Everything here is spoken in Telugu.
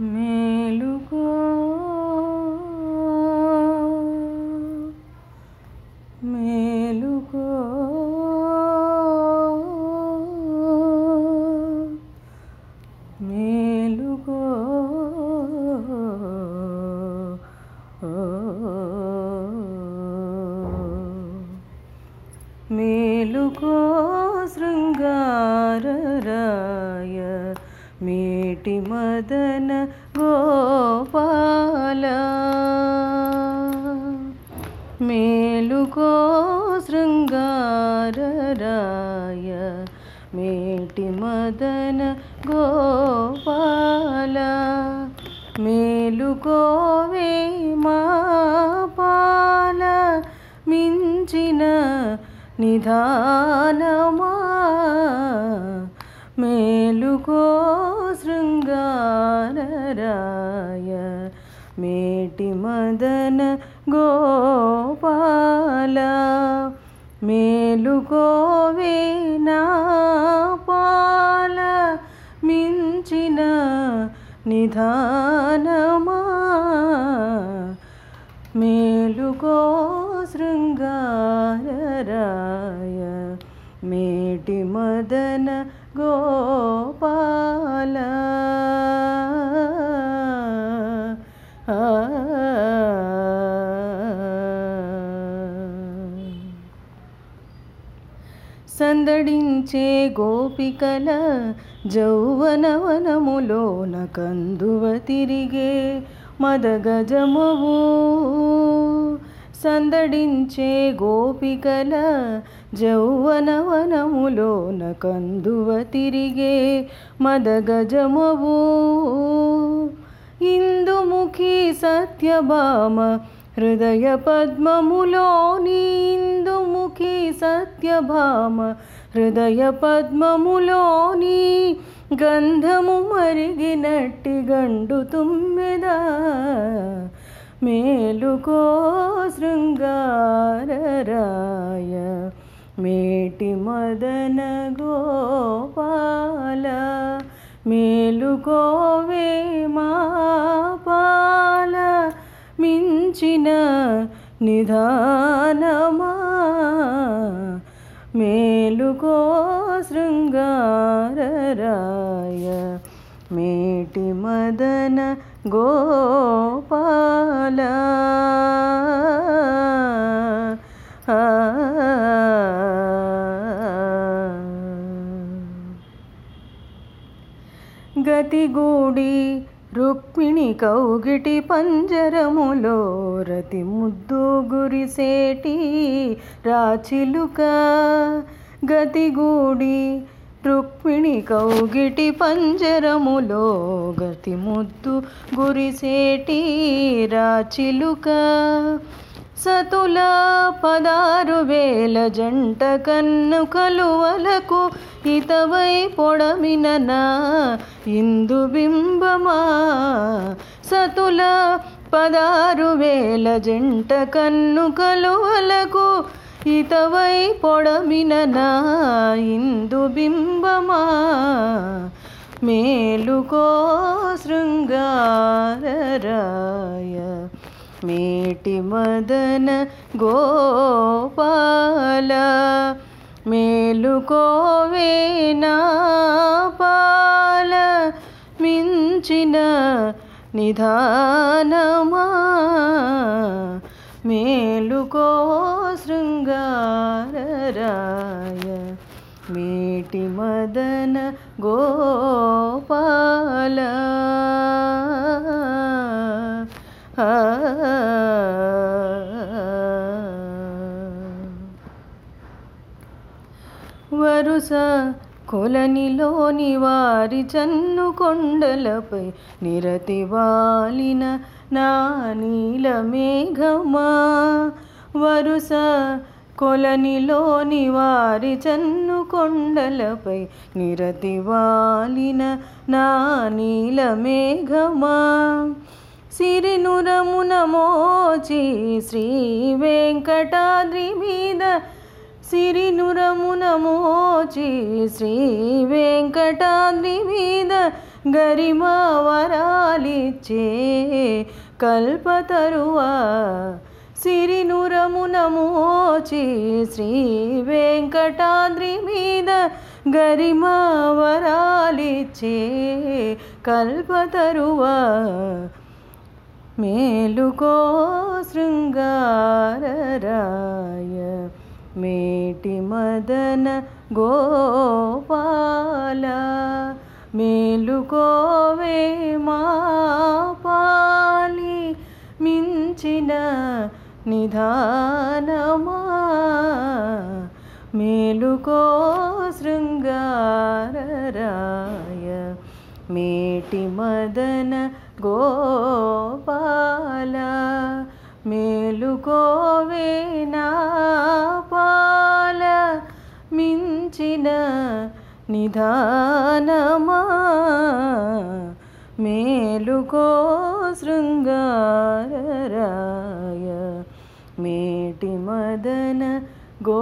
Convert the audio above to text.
మేలుకో. మేలుకో. మేలుకో. మేలుకో శృంగారరాయ మేటి మదన గోపాల మేలుకో శృంగారరాయ మేటి మదన గోపాల మేలుకోవే మా మించిన నిధానమా మేలుకో శృంగారరాయ మేటి మదన గోపాల మేలుకోవే నా పాల మించిన నిధానమా మేలుకో శృంగారరాయ మేటి మదన గో సందడించే గోపికల జౌవనవనములోన కందువ తిరిగే మదగజమువు సందడించే గోపికల జౌవనవనములోన కందువ తిరిగే మదగజమువు ఇందుముఖి సత్యభామ హృదయ పద్మములోని ఇందుముఖి సత్యభామ హృదయ పద్మములోని గంధము మరిగినట్టి గండు తుమ్మెద మేలుకో శృంగారరాయ మేటి మదన గోపాల మేలుకోవే మా పాల మించిన నిధానమా మేలుకో శృంగారరాయ మేటి మదన గోపాల. గతిగూడి రుక్మిణి కౌగిటి పంజరములో రతి ముద్దు గురిసేటి రాచిలుక గతిగూడి రుక్మిణి కౌగిటి పంజరములో గతి ముద్దు గురిసేటి రాచిలుక సతుల పదారు వేల జంట కన్ను కలువలకు ఇతవై పొడమిన ఇందు బింబమా? సతుల పదారు వేల జంట కన్ను కలువలకు ఇతవై పొడమిన ఇందు బింబమా? మేలుకో శృంగారరాయ మేటి మదన గోపాల మేలుకోవేనా పాల మించిన నిధానమా? మేలుకో శృంగారరాయ మేటి మదన గోపాల. వరుస కొలనిలోని వారి చన్ను కొండలపై నిరతి వాలిన నా నీల మేఘమా. వరుస కొలనిలోని వారి చన్ను కొండలపై నిరతి వాలిన నా నీల మేఘమా. సిరినురమున మోచి శ్రీ వెంకటాద్రి మీద. సిరినురమున మోచి శ్రీ వెంకటాద్రి మీద. గరిమా వరాలిచ్చే కల్పతరువా సిరినురమున మోచి శ్రీ వెంకటాద్రి మీద. గరిమా వరాలిచ్చే కల్పతరువా మేలుకో శృంగారరాయ మేటి మదన గోపాల మేలుకోవే మా పాలి మించిన నిధానమా? మేలుకో శృంగారరా మేటి మదన గోపాల మేలుకోవే పాల మించిన నిధానమా? మేలుకో శృంగారరాయ మేటి మదన గో